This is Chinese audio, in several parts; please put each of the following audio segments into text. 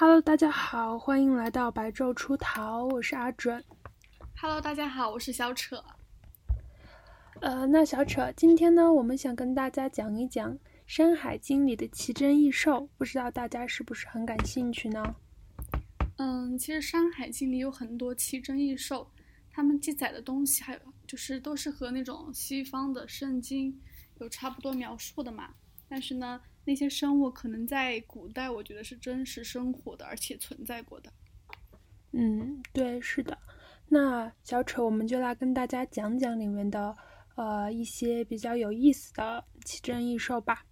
Hello，大家好，欢迎来到白昼出逃，我是阿准。Hello，大家好，我是小扯。呃，那小扯，今天呢，我们想跟大家讲一讲《山海经》里的奇珍异兽，不知道大家是不是很感兴趣呢？嗯，其实《山海经》里有很多奇珍异兽，他们记载的东西还有就是都是和那种西方的圣经有差不多描述的嘛。但是呢，那些生物可能在古代，我觉得是真实生活的，而且存在过的。嗯，对，是的。那小丑，我们就来跟大家讲讲里面的呃一些比较有意思的奇珍异兽吧。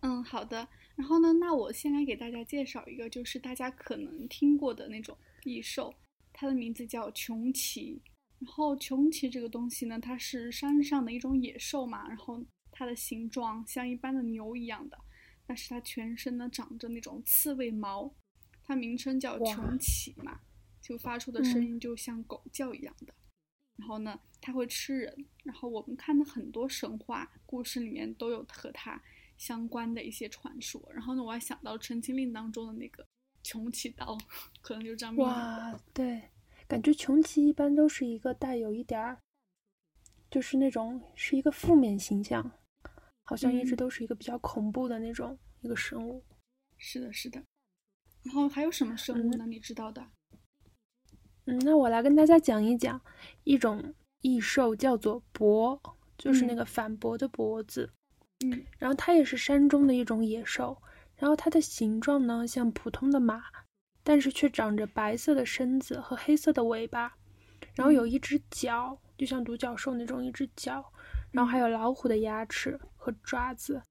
嗯，好的。然后呢，那我先来给大家介绍一个，就是大家可能听过的那种异兽，它的名字叫穷奇。然后穷奇这个东西呢，它是山上的一种野兽嘛，然后。它的形状像一般的牛一样的，但是它全身呢长着那种刺猬毛，它名称叫穷奇嘛，就发出的声音就像狗叫一样的。然后呢，它会吃人。然后我们看的很多神话故事里面都有和它相关的一些传说。然后呢，我还想到《陈情令》当中的那个穷奇刀，可能就这样。哇，对，感觉穷奇一般都是一个带有一点儿，就是那种是一个负面形象。好像一直都是一个比较恐怖的那种一个生物，是的，是的。然后还有什么生物呢？你知道的？嗯，那我来跟大家讲一讲一种异兽，叫做伯，就是那个反驳的脖字。嗯，然后它也是山中的一种野兽，然后它的形状呢像普通的马，但是却长着白色的身子和黑色的尾巴，然后有一只脚，就像独角兽那种一只脚。然后还有老虎的牙齿和爪子，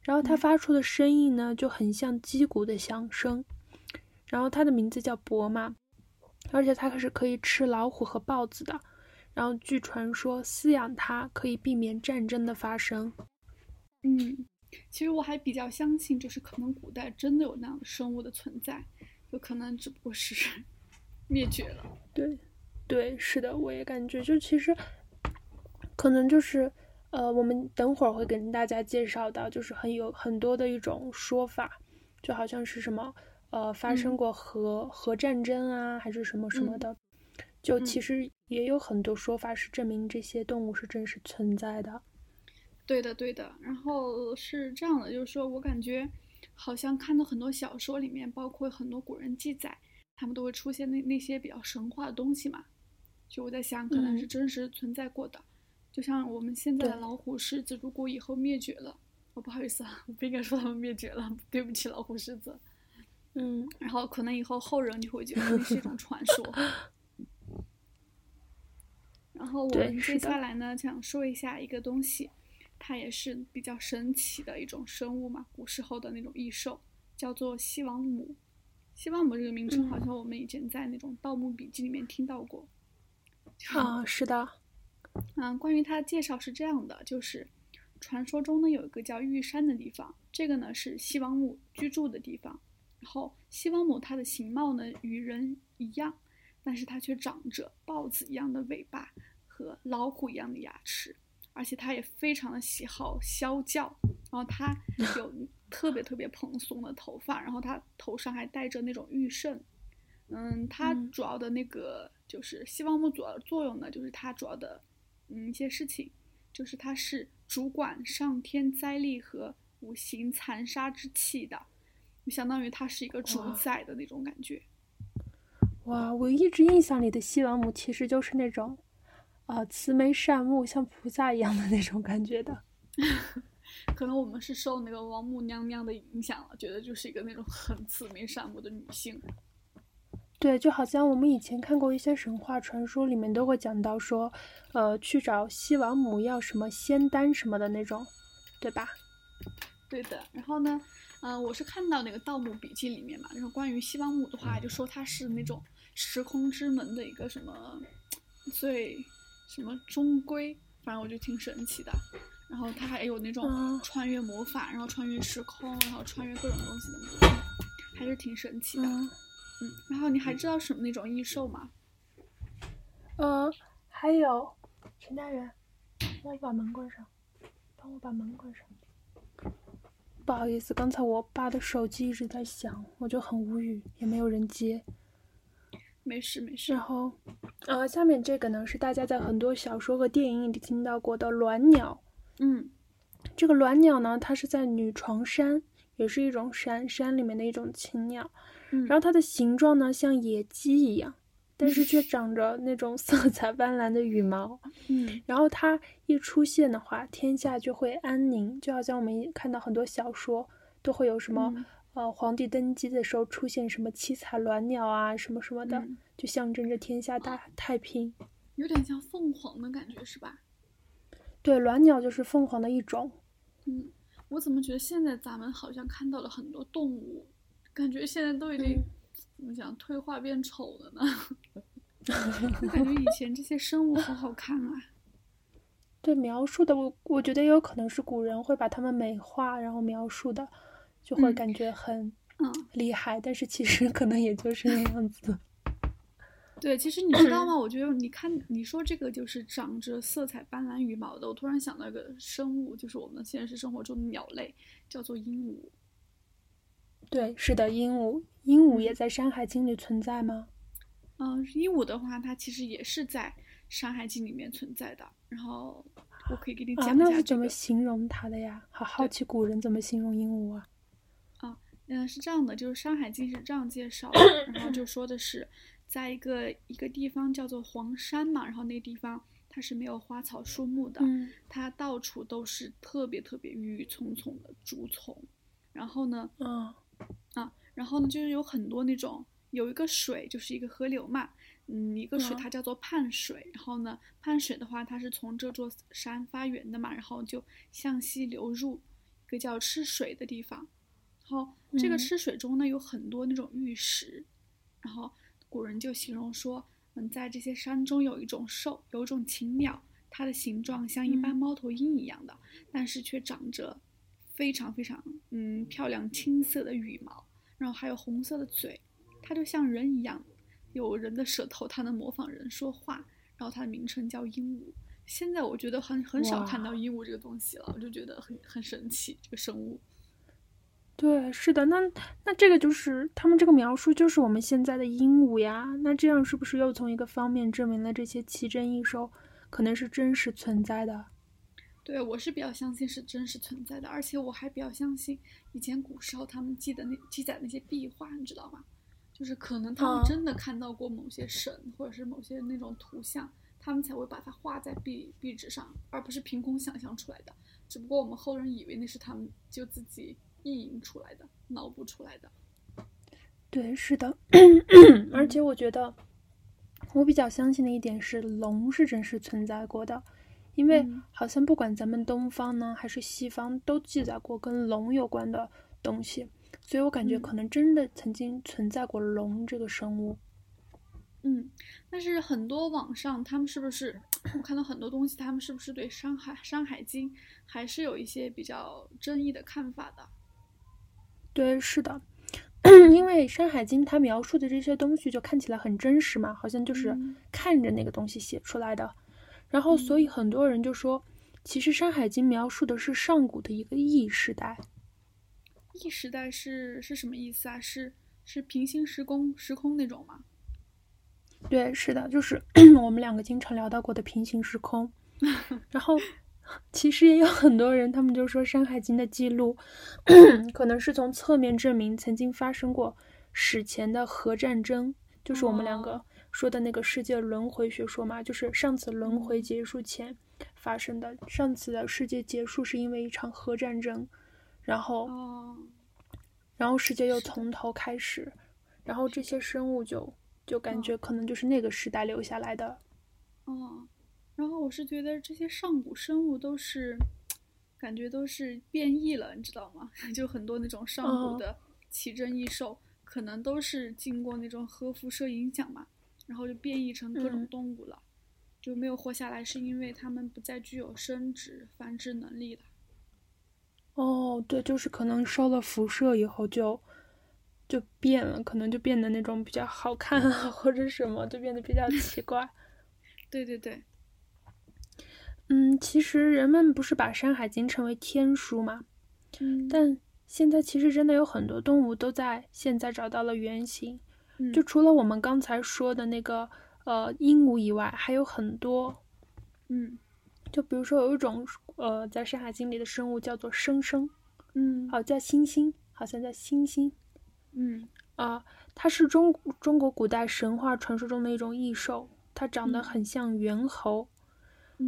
然后它发出的声音呢就很像击鼓的响声。然后它的名字叫博嘛，而且它可是可以吃老虎和豹子的。然后据传说饲养它可以避免战争的发生。嗯，其实我还比较相信，就是可能古代真的有那样的生物的存在，有可能只不过是 灭绝了。对，对，是的，我也感觉就其实可能就是。呃，我们等会儿会跟大家介绍到，就是很有很多的一种说法，就好像是什么呃发生过核核战争啊，还是什么什么的，就其实也有很多说法是证明这些动物是真实存在的。对的，对的。然后是这样的，就是说我感觉好像看到很多小说里面，包括很多古人记载，他们都会出现那那些比较神话的东西嘛，就我在想，可能是真实存在过的。就像我们现在的老虎、狮子，如果以后灭绝了，哦，不好意思啊，我不应该说它们灭绝了，对不起，老虎、狮子。嗯，然后可能以后后人就会觉得那是一种传说。然后我们接下来呢，想说一下一个东西，它也是比较神奇的一种生物嘛，古时候的那种异兽，叫做西王母。西王母这个名称，好像我们以前在那种《盗墓笔记》里面听到过。啊，是的。嗯，关于它的介绍是这样的，就是传说中呢有一个叫玉山的地方，这个呢是西王母居住的地方。然后西王母她的形貌呢与人一样，但是它却长着豹子一样的尾巴和老虎一样的牙齿，而且它也非常的喜好啸叫。然后它有 特别特别蓬松的头发，然后它头上还戴着那种玉胜。嗯，它主要的那个就是西王母主要的作用呢，就是它主要的。嗯，一些事情，就是它是主管上天灾厉和五行残杀之气的，就相当于它是一个主宰的那种感觉。哇，我一直印象里的西王母其实就是那种，啊，慈眉善目，像菩萨一样的那种感觉的。可能我们是受那个王母娘娘的影响了，觉得就是一个那种很慈眉善目的女性。对，就好像我们以前看过一些神话传说，里面都会讲到说，呃，去找西王母要什么仙丹什么的那种，对吧？对的。然后呢，嗯，我是看到那个《盗墓笔记》里面嘛，然后关于西王母的话，就说她是那种时空之门的一个什么最什么终归，反正我就挺神奇的。然后她还有那种穿越魔法，然后穿越时空，然后穿越各种东西的还是挺神奇的。嗯，然后你还知道什么那种异兽吗？呃，还有陈大人，帮我把门关上，帮我把门关上。不好意思，刚才我爸的手机一直在响，我就很无语，也没有人接。没事没事。然后，呃，下面这个呢是大家在很多小说和电影里听到过的鸾鸟。嗯，这个鸾鸟呢，它是在女床山，也是一种山山里面的一种禽鸟。嗯，然后它的形状呢像野鸡一样，但是却 长着那种色彩斑斓的羽毛。嗯，然后它一出现的话，天下就会安宁，就好像我们看到很多小说都会有什么。嗯呃，皇帝登基的时候出现什么七彩鸾鸟啊，什么什么的，嗯就象征着天下大太平。有点像凤凰的感觉是吧？对，鸾鸟就是凤凰的一种。嗯，我怎么觉得现在咱们好像看到了很多动物，感觉现在都已经、嗯怎么讲退化变丑了呢？我感觉以前这些生物好好看啊。对描述的，我我觉得也有可能是古人会把它们美化，然后描述的，就会嗯感觉很嗯，厉害，但是其实可能也就是那样子。对，其实你知道吗？我觉得你看你说这个就是长着色彩斑斓羽毛的，我突然想到一个生物，就是我们现实生活中的鸟类，叫做鹦鹉。对，是的，鹦鹉，鹦鹉也在《山海经》里存在吗？嗯、鹦鹉的话，它其实也是在《山海经》里面存在的。然后我可以给你讲，讲一那是怎么。形容它的呀？好好奇古人怎么形容鹦鹉啊？嗯，是这样的，就是《山海经》是这样介绍的，然后就说的是，在一个一个地方叫做黄山嘛，然后那个地方它是没有花草树木的，嗯它到处都是特别特别郁郁葱葱的竹丛，然后呢，嗯。啊，然后呢，就是有很多那种有一个水，就是一个河流嘛，嗯，一个水嗯它叫做泮水，然后呢，泮水的话，它是从这座山发源的嘛，然后就向西流入一个叫赤水的地方，然后这个赤水中呢有很多那种玉石，然后古人就形容说，嗯，在这些山中有一种兽，有一种禽鸟，它的形状像一般嗯猫头鹰一样的，但是却长着非常非常嗯漂亮青色的羽毛，然后还有红色的嘴，它就像人一样，有人的舌头，它能模仿人说话，然后它的名称叫鹦鹉。现在我觉得很很少看到鹦鹉这个东西了，我就觉得很很神奇这个生物。对，是的，那那这个就是他们这个描述，就是我们现在的鹦鹉呀。那这样是不是又从一个方面证明了这些奇珍异兽可能是真实存在的？对，我是比较相信是真实存在的，而且我还比较相信以前古时候他们记的那记载那些壁画，你知道吗？就是可能他们啊真的看到过某些神，或者是某些那种图像，他们才会把它画在壁壁纸上，而不是凭空想象出来的。只不过我们后人以为那是他们就自己意淫出来的、脑补出来的。对，是的，而且我觉得我比较相信的一点是，龙是真实存在过的，因为嗯好像不管咱们东方呢还是西方，都记载过跟龙有关的东西，所以我感觉嗯可能真的曾经存在过龙这个生物。嗯，但是很多网上他们是不是 我看到很多东西，他们是不是对《山海山海经》还是有一些比较争议的看法的？对，是的，因为《山海经》它描述的这些东西就看起来很真实嘛，好像就是嗯看着那个东西写出来的。然后，所以很多人就说，其实《山海经》描述的是上古的一个异时代。异时代是是什么意思啊？是是平行时空时空那种吗？对，是的，就是 我们两个经常聊到过的平行时空。然后，其实也有很多人，他们就说《山海经》的记录可能是从侧面证明曾经发生过史前的核战争，就是我们两个哦说的那个世界轮回学说嘛，就是上次轮回结束前发生的。上次的世界结束是因为一场核战争，然后哦，然后世界又从头开始，然后这些生物就就感哦觉可能就是那个时代留下来的。哦，然后我是觉得这些上古生物都是，感觉都是变异了，你知道吗？就很多那种上哦古的奇珍异兽，可能都是经过那种核辐射影响嘛，然后就变异成各种嗯动物了，就没有活下来，是因为它们不再具有生殖繁殖能力了。哦，对，就是可能受了辐射以后就就变了，可能就变得那种比较好看啊，或者什么，就变得比较奇怪。对 对对，嗯，其实人们不是把《山海经》称为天书嘛？嗯，但现在其实真的有很多动物都在现在找到了原型，嗯。就除了我们刚才说的那个呃鹦鹉以外，还有很多。嗯。就比如说有一种呃，在《山海经》里的生物叫做生生，嗯。好叫星星，好像叫星星嗯。啊、它是中中国古代神话传说中的一种异兽，它长得嗯。很像猿猴。嗯，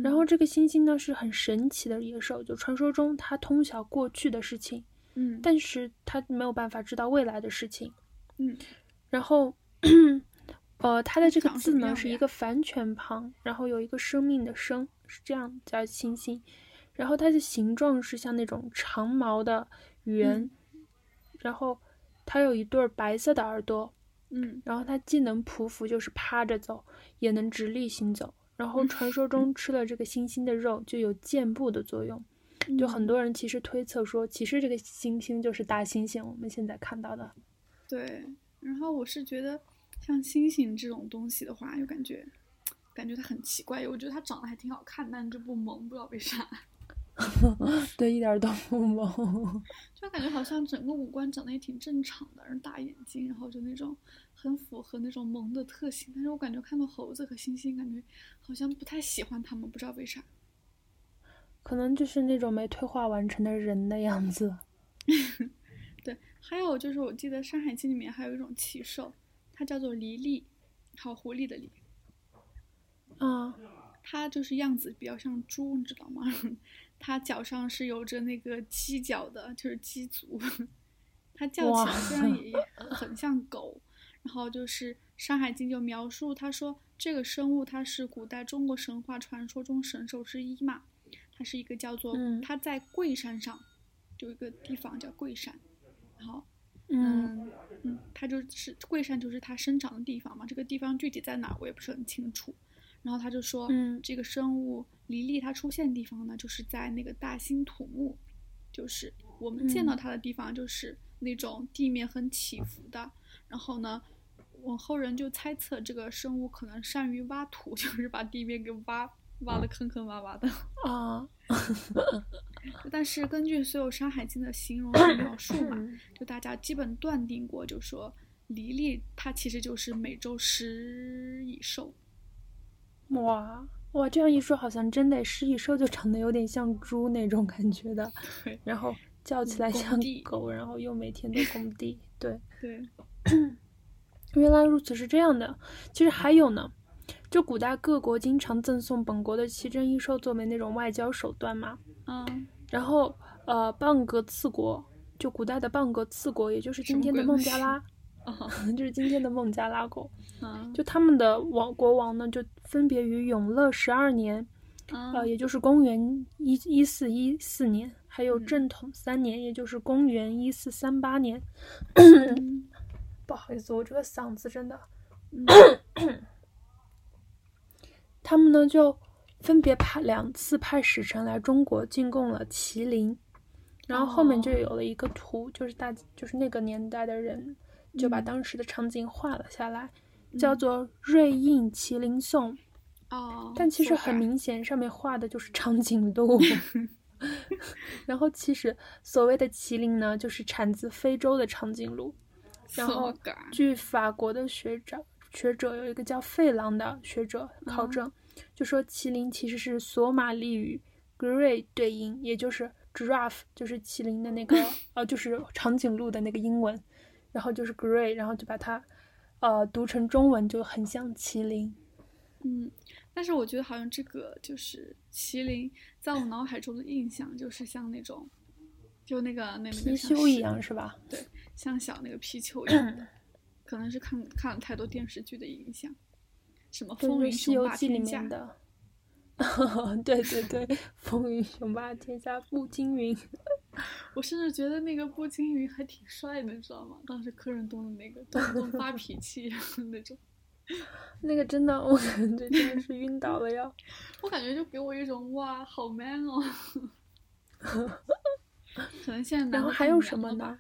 然后这个星星呢是很神奇的野兽，就传说中它通晓过去的事情，嗯但是它没有办法知道未来的事情。嗯然后，呃，它的这个字呢是一个反犬旁，然后有一个生命的生，是这样叫星星。然后它的形状是像那种长毛的圆，嗯然后它有一对儿白色的耳朵，嗯然后它既能匍匐，就是趴着走，也能直立行走。然后嗯传说中吃了这个星星的肉就有健步的作用，就很嗯多人其实推测说，其实这个星星就是大猩猩，我们现在看到的。对。然后我是觉得像猩猩这种东西的话，又感觉感觉它很奇怪，我觉得它长得还挺好看，但是就不萌，不知道为啥。对，一点儿都不萌。就感觉好像整个五官长得也挺正常的，然后大眼睛，然后就那种很符合那种萌的特性。但是我感觉看到猴子和猩猩，感觉好像不太喜欢他们，不知道为啥。可能就是那种没退化完成的人的样子。对，还有就是我记得《山海经》里面还有一种奇兽，它叫做狸狸，还有狐狸的狸，啊，它就是样子比较像猪，你知道吗？它脚上是有着那个犄角的，就是鸡足。它叫起来虽然也也很像狗，然后就是《山海经》就描述，他说这个生物它是古代中国神话传说中神兽之一嘛，它是一个叫做嗯它在桂山上，有一个地方叫桂山，然后嗯嗯嗯，它就是桂山，就是它生长的地方嘛。这个地方具体在哪儿，我也不是很清楚。然后他就说，嗯这个生物离离它出现的地方呢，就是在那个大兴土木，就是我们见到嗯它的地方，就是那种地面很起伏的。然后呢，我后人就猜测这个生物可能善于挖土，就是把地面给挖挖的坑坑洼洼的。啊，但是根据所有《山海经》的形容和描述嘛，嗯就大家基本断定过，就说黎黎它其实就是美洲食蚁兽。哇哇，这样一说，好像真的狮一兽就长得有点像猪那种感觉的，然后叫起来像狗，然后又每天都工地，对。对，原来如此，是这样的。其实还有呢，就古代各国经常赠送本国的奇珍异兽作为那种外交手段嘛。嗯，然后呃，蚌格次国，就古代的蚌格次国，也就是今天的孟加拉，哦，就是今天的孟加拉国。嗯，就他们的王国王呢，就分别于永乐十二年，呃，嗯，也就是公元一一四一四年，还有嗯正统三年，也就是公元一四三八年。嗯 不好意思，我这个嗓子真的。嗯 他们呢就分别派两次派使臣来中国进贡了麒麟，然后后面就哦有了一个图，就是大就是那个年代的人就把嗯当时的场景画了下来，叫嗯做《瑞印麒麟颂》。哦，但其实很明显，上面画的就是长颈鹿。然后其实所谓的麒麟呢，就是产自非洲的长颈鹿。然后据法国的学者学者有一个叫费朗的学者考嗯证，就说麒麟其实是索马利语 “grey” 对应，也就是 giraffe，就是麒麟的那个 呃，就是长颈鹿的那个英文，然后就是 grey，然后就把它呃读成中文就很像麒麟。嗯，但是我觉得好像这个就是麒麟，在我脑海中的印象就是像那种，就那个那那个貔像是貅一样是吧？对，像小那个皮貅一样的，可能是看看了太多电视剧的影响，什么《，风云雄霸记》里天下面》的。对对对，风云雄霸天下，步惊云。我甚至觉得那个步惊云还挺帅的，你知道吗？当时柯震东的那个动不动发脾气那种，那个真的，我感觉真的是晕倒了要。我感觉就给我一种哇，好 man 哦。可能现在然后还有什么呢？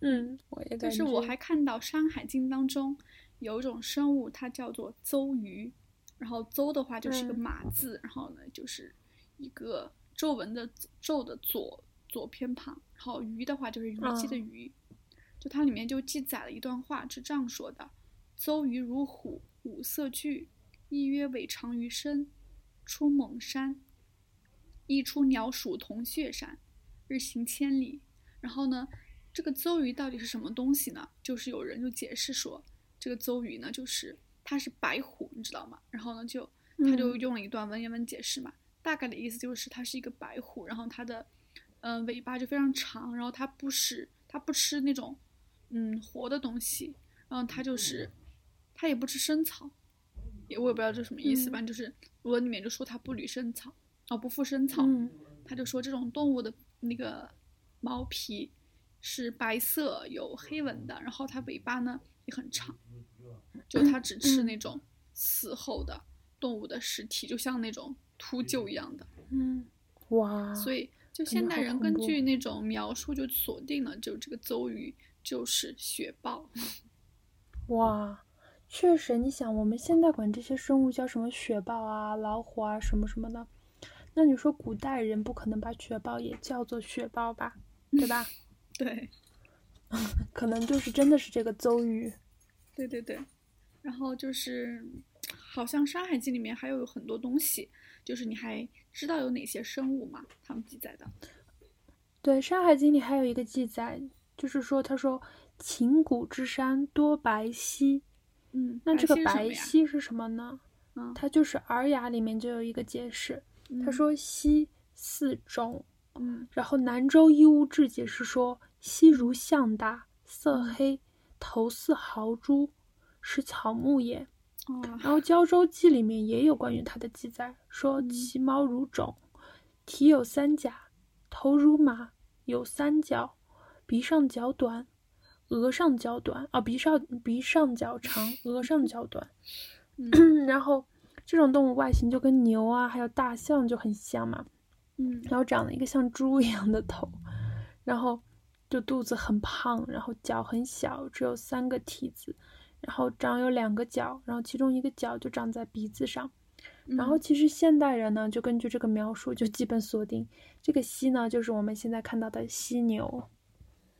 嗯，我也。但是我还看到《山海经》当中有一种生物，它叫做邹鱼，然后邹的话就是个嗯马字，然后呢就是一个皱纹的皱的左左偏旁，然后虞的话就是虞姬的虞。就它里面就记载了一段话，是这样说的：“邹鱼如虎，五色俱，亦曰尾长于身，出猛山，一出鸟鼠同穴山，日行千里。”然后呢，这个邹鱼到底是什么东西呢？就是有人就解释说，这个邹鱼呢，就是它是白虎，你知道吗？然后呢，就他就用了一段文言文解释嘛，大概的意思就是它是一个白虎，然后它的，嗯，尾巴就非常长，然后它不食，它不吃那种。嗯，活的东西，然后它就是，它也不吃生草，也我也不知道这什么意思，反正就是文里面就说它不履生草，哦不附生草，他就说这种动物的那个毛皮是白色有黑纹的，然后它尾巴呢也很长，就它只吃那种死后的动物的尸体，就像那种秃鹫一样的，嗯，哇，所以就现代人根据那种描述就锁定了就这个邹鱼。就是雪豹，哇，确实，你想，我们现在管这些生物叫什么雪豹啊、老虎啊什么什么的，那你说古代人不可能把雪豹也叫做雪豹吧？对吧？对，可能就是真的是这个邹鱼。对对对，然后就是，好像《山海经》里面还有很多东西，就是你还知道有哪些生物吗？他们记载的？对，《山海经》里还有一个记载。就是说，他说秦谷之山多白犀，嗯，那这个白犀是什么呢？嗯，它就是《尔雅》里面就有一个解释，他说犀四种，嗯，然后《南州夷吾志》解释说犀如象大，色黑，头似豪猪，是草木也。哦，然后《胶州记》里面也有关于它的记载，说其毛如种，体有三甲，头如马，有三角。鼻上较短，额上较短啊，鼻上鼻上较长，额上较短。然后这种动物外形就跟牛啊，还有大象就很像嘛。嗯，然后长了一个像猪一样的头，然后就肚子很胖，然后脚很小，只有三个蹄子，然后长有两个角，然后其中一个角就长在鼻子上。然后其实现代人呢，就根据这个描述，就基本锁定这个犀呢，就是我们现在看到的犀牛。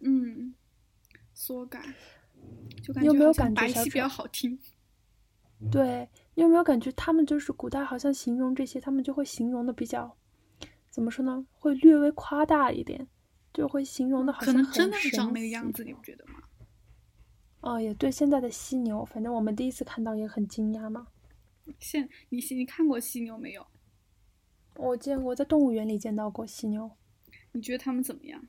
嗯，缩感，就感觉好像白皙比较好听。对你有没有感觉他们就是古代好像形容这些，他们就会形容的比较，怎么说呢？会略微夸大一点，就会形容的好像可能真的是长那个样子，你不觉得吗？哦，也对，现在的犀牛，反正我们第一次看到也很惊讶嘛。现你你看过犀牛没有？我见过，在动物园里见到过犀牛。你觉得它们怎么样？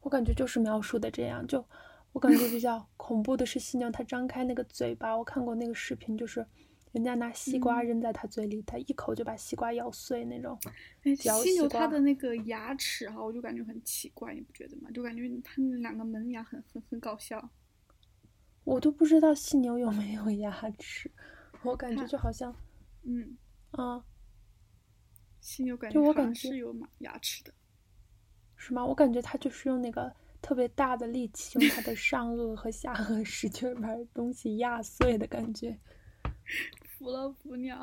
我感觉就是描述的这样，就我感觉比较恐怖的是犀牛，它张开那个嘴巴，我看过那个视频，就是人家拿西瓜扔在它嘴里，它一口就把西瓜咬碎那种。哎，犀牛它的那个牙齿哈，我就感觉很奇怪，你不觉得吗？就感觉它那两个门牙很很很搞笑。我都不知道犀牛有没有牙齿，我感觉就好像，嗯啊，犀牛感觉就我感觉是有牙齿的。是吗？我感觉它就是用那个特别大的力气，用它的上颚和下颚使劲把东西压碎的感觉。服了服鸟。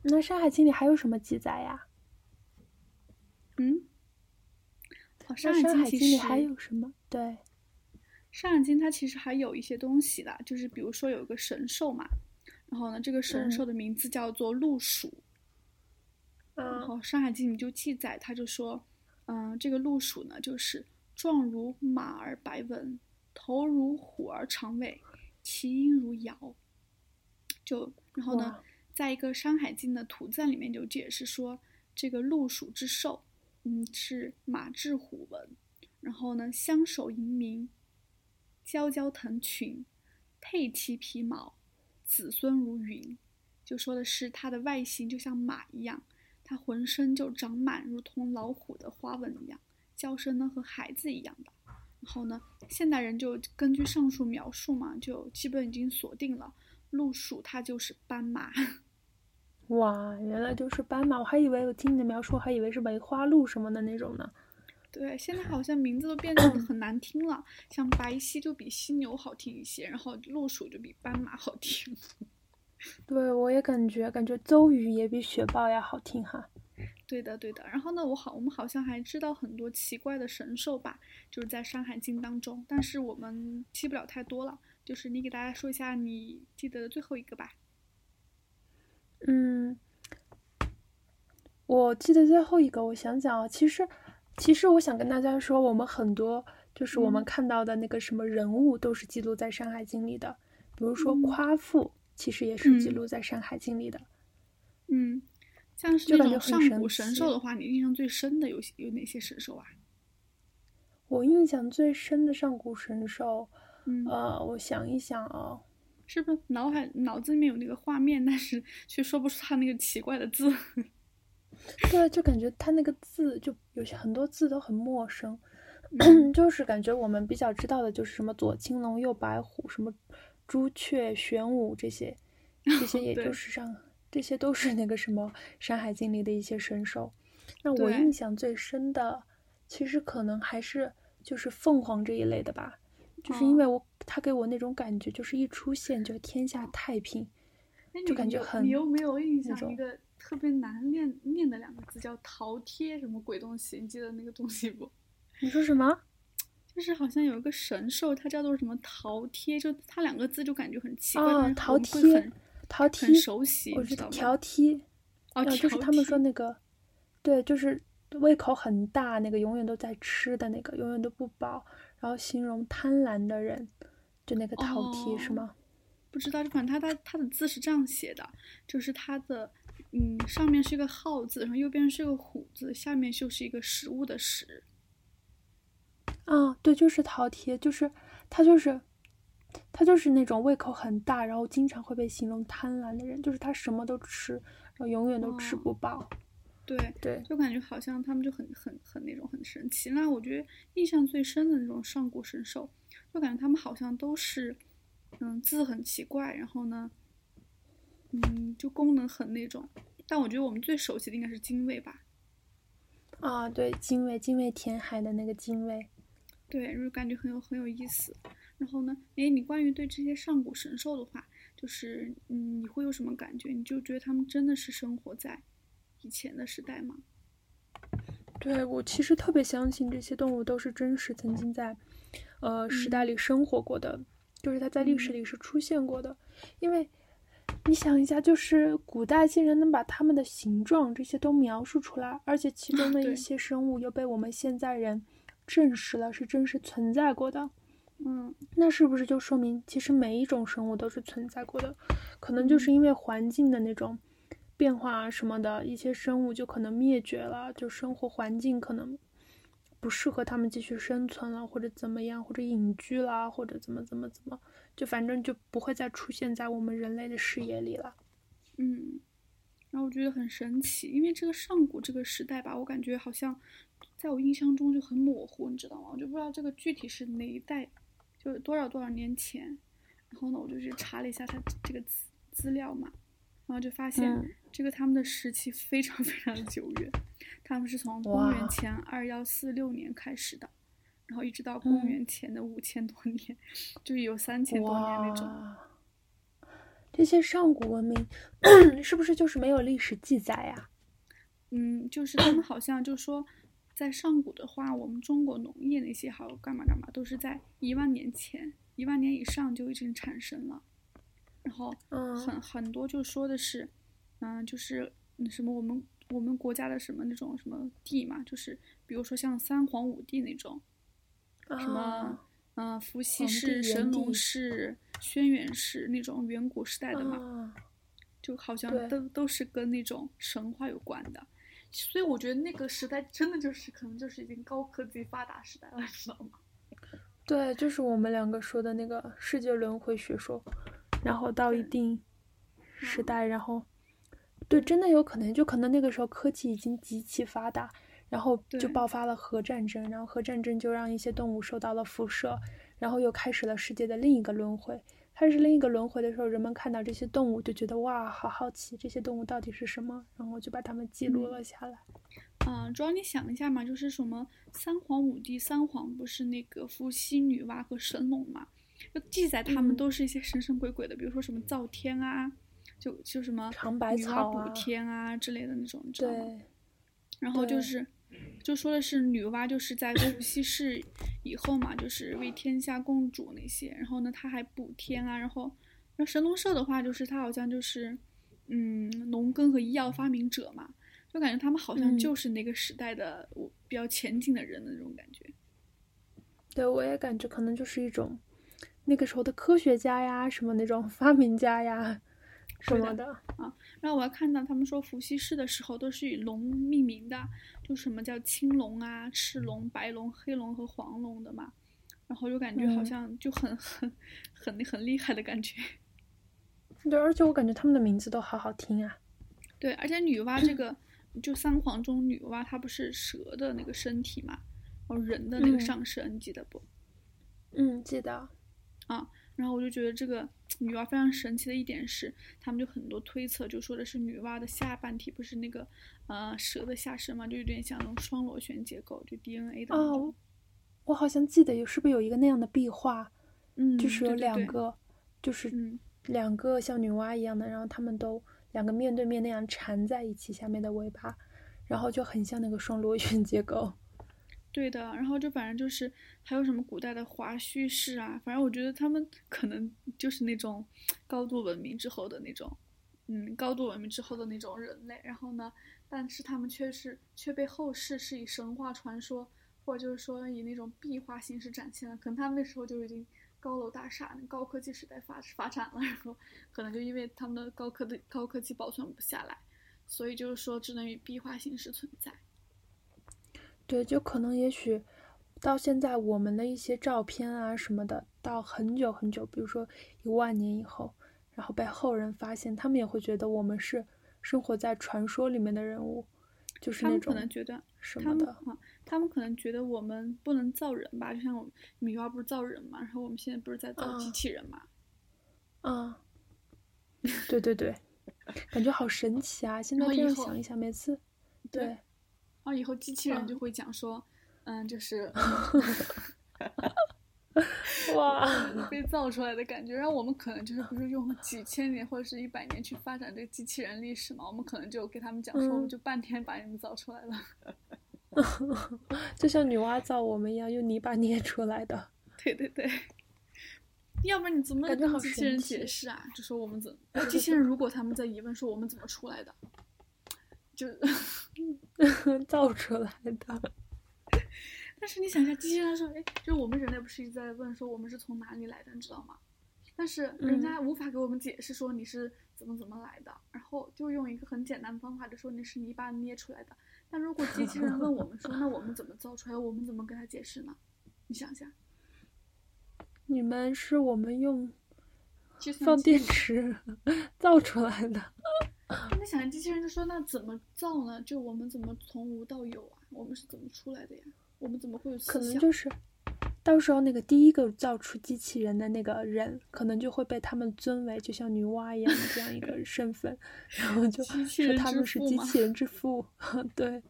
那《山海经》里还有什么记载呀？嗯？哦，《山海经》里还有什么？对，《山海经》它其实还有一些东西的，就是比如说有一个神兽嘛，然后呢，这个神兽的名字叫做鹿鼠。然后《山海经》里就记载，他就说，嗯，这个鹿鼠呢，就是状如马而白纹，头如虎而长尾，其音如尧。就然后呢，在一个《山海经》的图赞里面就解释说，这个鹿鼠之兽，嗯，是马至虎纹，然后呢，相守迎鸣，蛟蛟腾群，佩其皮毛，子孙如云，就说的是它的外形就像马一样。它浑身就长满如同老虎的花纹一样，叫声呢和孩子一样的。然后呢，现代人就根据上述描述嘛，就基本已经锁定了鹿属，它就是斑马。哇，原来就是斑马！我还以为我听你的描述，还以为是梅花鹿什么的那种呢。对，现在好像名字都变得很难听了，像白犀就比犀牛好听一些，然后鹿鼠就比斑马好听。对，我也感觉，感觉邹鱼也比雪豹要好听哈。对的，对的。然后呢，我好，我们好像还知道很多奇怪的神兽吧，就是在《山海经》当中，但是我们记不了太多了。就是你给大家说一下你记得的最后一个吧。嗯，我记得最后一个，我想想啊，其实，其实我想跟大家说，我们很多就是我们看到的那个什么人物，都是记录在《山海经》里的。比如说夸父，其实也是记录在《山海经》里的。嗯，像是那种上古神兽的话，你印象最深的有有哪些神兽啊？我印象最深的上古神兽，呃，我想一想啊。是不是脑海脑子里面有那个画面，但是却说不出它那个奇怪的字？对，就感觉他那个字就有些很多字都很陌生，就是感觉我们比较知道的就是什么左青龙右白虎，什么朱雀玄武这些，这些也就是上这些都是那个什么《山海经》里的一些神兽。那我印象最深的，其实可能还是就是凤凰这一类的吧。就是因为我他给我那种感觉，就是一出现就天下太平，就感觉很。你有没有印象一个特别难念念的两个字叫“饕餮”什么鬼东西？你记得那个东西不？你说什么？就是好像有一个神兽，它叫做什么饕餮，就它两个字就感觉很奇怪。哦，饕餮，饕餮，很熟悉，我知道。条饮，哦，就是他们说那个，对，就是胃口很大，那个永远都在吃的那个，永远都不饱。然后形容贪婪的人，就那个饕餮是吗？不知道，就反正他他他的字是这样写的，就是他的嗯上面是一个号字，然后右边是个虎字，下面就是一个食物的食。啊，对，就是饕餮，就是他就是他就是那种胃口很大，然后经常会被形容贪婪的人，就是他什么都吃，然后永远都吃不饱。对对，就感觉好像他们就很很很那种很神奇。那我觉得印象最深的那种上古神兽，就感觉他们好像都是，嗯，字很奇怪，然后呢，嗯，就功能很那种。但我觉得我们最熟悉的应该是精卫吧。啊，对，精卫，精卫填海的那个精卫。对，就感觉很有很有意思。然后呢，哎，你关于对这些上古神兽的话，就是嗯，你会有什么感觉？你就觉得他们真的是生活在。以前的时代吗？对我其实特别相信这些动物都是真实曾经在，呃时代里生活过的，就是它在历史里是出现过的。因为你想一下，就是古代竟然能把它们的形状这些都描述出来，而且其中 的一些生物又被我们现在人证实了是真实存在过的。嗯，那是不是就说明其实每一种生物都是存在过的？可能就是因为环境的那种。变化什么的一些生物就可能灭绝了，就生活环境可能不适合他们继续生存了，或者怎么样，或者隐居啦，或者怎么怎么怎么，就反正就不会再出现在我们人类的视野里了。嗯，然后我觉得很神奇，因为这个上古这个时代吧，我感觉好像在我印象中就很模糊，你知道吗？我就不知道这个具体是哪一代，就是多少多少年前。然后呢，我就去查了一下它这个资资料嘛。然后就发现，这个他们的时期非常非常的久远，他们是从公元前二幺四六年开始的，然后一直到公元前的五千多年，就有三千多年那种。这些上古文明是不是就是没有历史记载呀？嗯，就是他们好像就说，在上古的话，我们中国农业那些好干嘛干嘛，都是在一万年前、一万年以上就已经产生了。然后，很很多就说的是，嗯，就是什么我们我们国家的什么那种什么帝嘛，就是比如说像三皇五帝那种，什么，嗯，伏羲氏、神农氏、轩辕氏那种远古时代的嘛，就好像都都是跟那种神话有关的，所以我觉得那个时代真的就是可能就是已经高科技发达时代了，知道吗？对，就是我们两个说的那个世界轮回学说。然后到一定时代，然后对，真的有可能，就可能那个时候科技已经极其发达，然后就爆发了核战争，然后核战争就让一些动物受到了辐射，然后又开始了世界的另一个轮回。开始另一个轮回的时候，人们看到这些动物就觉得哇，好好奇，这些动物到底是什么，然后就把它们记录了下来。嗯，主要你想一下嘛，就是什么三皇五帝，三皇不是那个伏羲、女娲和神农嘛？就记载他们都是一些神神鬼鬼的，比如说什么造天啊，就就什么长白草补天啊之类的那种，对，然后就是就说的是女娲就是在 伏羲氏以后嘛，就是为天下共主那些，然后呢，她还补天啊，然后那神农社的话，就是他好像就是嗯农耕和医药发明者嘛，就感觉他们好像嗯就是那个时代的我比较前进的人的那种感觉。对，我也感觉可能就是一种那个时候的科学家呀，什么那种发明家呀，什么的啊。然后我还看到他们说伏羲氏的时候都是以龙命名的，就什么叫青龙啊、赤龙、白龙、黑龙和黄龙的嘛，然后就感觉好嗯像就很 很很很厉害的感觉。对，而且我感觉他们的名字都好好听啊。对，而且女娲这个就三皇中女娲她不是蛇的那个身体嘛，然后人的那个嗯上身，你记得不？嗯，记得。然后我就觉得这个 女娲非常神奇的一点是，他们就很多推测，就说的是女娲的下半体不是那个呃蛇的下身嘛，就有点像那种双螺旋结构，就 DNA 的。哦，我好像记得有，是不是有一个那样的壁画，嗯，就是有对对对两个，就是嗯，两个像女娲一样的，然后他们都两个面对面那样缠在一起，下面的尾巴，然后就很像那个双螺旋结构。对的。然后就反正就是还有什么古代的华胥氏啊，反正我觉得他们 可能就是那种 高度文明之后的那种，嗯，高度文明之后的那种人类。然后呢，但是他们却是却被后世是以神话传说，或者就是说以那种壁画形式展现了。可能他们那时候就已经高楼大厦、高科技时代发发展了，然后可能就因为他们的高科的高科技保存不下来，所以就是说只能以壁画形式存在。对，就可能也许到现在我们的一些照片啊什么的，到很久很久，比如说一万年以后，然后被后人发现，他们也会觉得我们是生活在传说里面的人物，就是那他们可能种觉得什么的。他们啊，他们可能觉得我们不能造人吧，就像我们女娲不是造人嘛，然后我们现在不是在造机啊器人嘛，啊，对对对，感觉好神奇啊！现在这样想一想，每次对对然后以后机器人嗯就会讲说，嗯，就是 哇，被造出来的感觉，然后我们可能就是不是用几千年或者是一百年去发展这个机器人历史嘛，我们可能就给他们讲说，我们嗯就半天把你们造出来了，就像女娲造我们一样，用泥巴捏出来的。对对对。要不然你怎么跟机器人解释啊？就说我们怎么机器人如果他们在疑问说我们怎么出来的，就 造出来的。但是你想一下，机器人说，哎，就是我们人类不是一直在问说我们是从哪里来的，你知道吗？但是人家无法给我们解释说你是怎么怎么来的，然后就用一个很简单的方法就说你是泥巴捏出来的。但如果机器人问我们说，那我们怎么造出来？我们怎么跟他解释呢？你想想，你们是我们用放电池 造出来的。就你想想，机器人就说那怎么造呢？就我们怎么从无到有啊？我们是怎么出来的呀？我们怎么会有思可能？就是到时候那个第一个造出机器人的那个人，可能就会被他们尊为就像女娲一样的这样一个 身份，然后就说他们是机器人之父。对，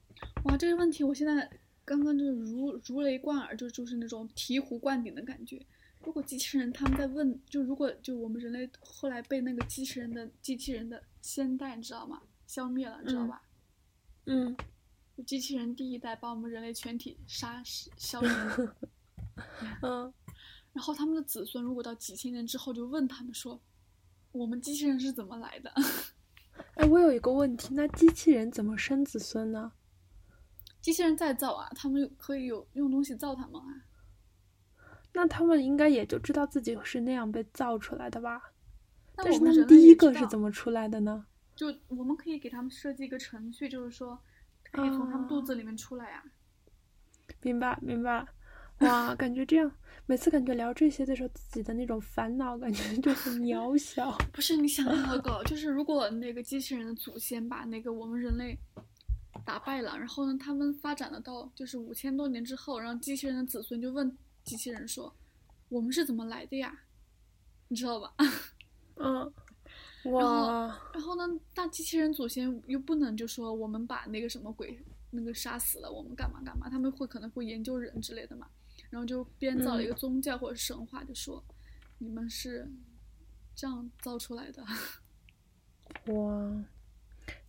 哇，这个问题我现在刚刚就是如如雷贯耳，就就是那种醍醐灌顶的感觉。如果机器人他们在问，就如果就我们人类后来被那个机器人的机器人的先代，你知道吗？消灭了，你知道嗯吧？嗯，就机器人第一代把我们人类全体杀死消灭了，嗯，然后他们的子孙如果到几千年之后就问他们说，我们机器人是怎么来的？哎，我有一个问题，那机器人怎么生子孙呢？机器人再造啊，他们有可以有用东西造他们啊。那他们应该也就知道自己是那样被造出来的吧？那但是他们第一个是怎么出来的呢？就我们可以给他们设计一个程序，就是说可以从他们肚子里面出来呀、明白，明白。哇，感觉这样，每次感觉聊这些的时候，自己的那种烦恼感觉 就很渺小。不是你想那个，就是如果那个机器人的祖先把那个我们人类打败了，然后呢，他们发展了到就是五千多年之后，然后机器人的子孙就问机器人说：“我们是怎么来的呀？”你知道吧？嗯，哇，然后呢，大机器人祖先又不能就说我们把那个什么鬼那个杀死了，我们干嘛干嘛，他们会可能会研究人之类的嘛，然后就编造了一个宗教或者神话，就说你们是这样造出来的。哇，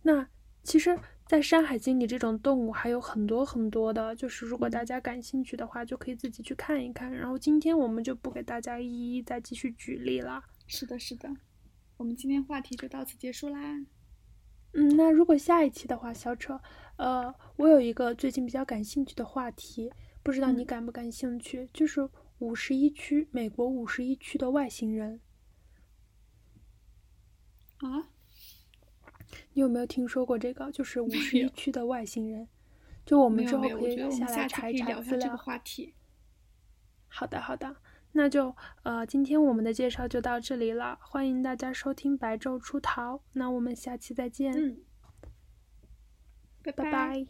那其实在《山海经》里，这种动物还有很多很多的，就是如果大嗯家感兴趣的话，就可以自己去看一看。然后今天我们就不给大家一一再继续举例了。是的，是的，我们今天话题就到此结束啦。嗯，那如果下一期的话，小扯，呃，我有一个最近比较感兴趣的话题，不知道你嗯感不感兴趣？就是五十一区，美国五十一区的外星人，啊，你有没有听说过这个？就是五没十一区的外星人，就我们之后可觉得我下来查一查这个料。话题。好的，好的，那就呃，今天我们的介绍就到这里了，欢迎大家收听白昼出逃，那我们下期再见，嗯，拜拜。拜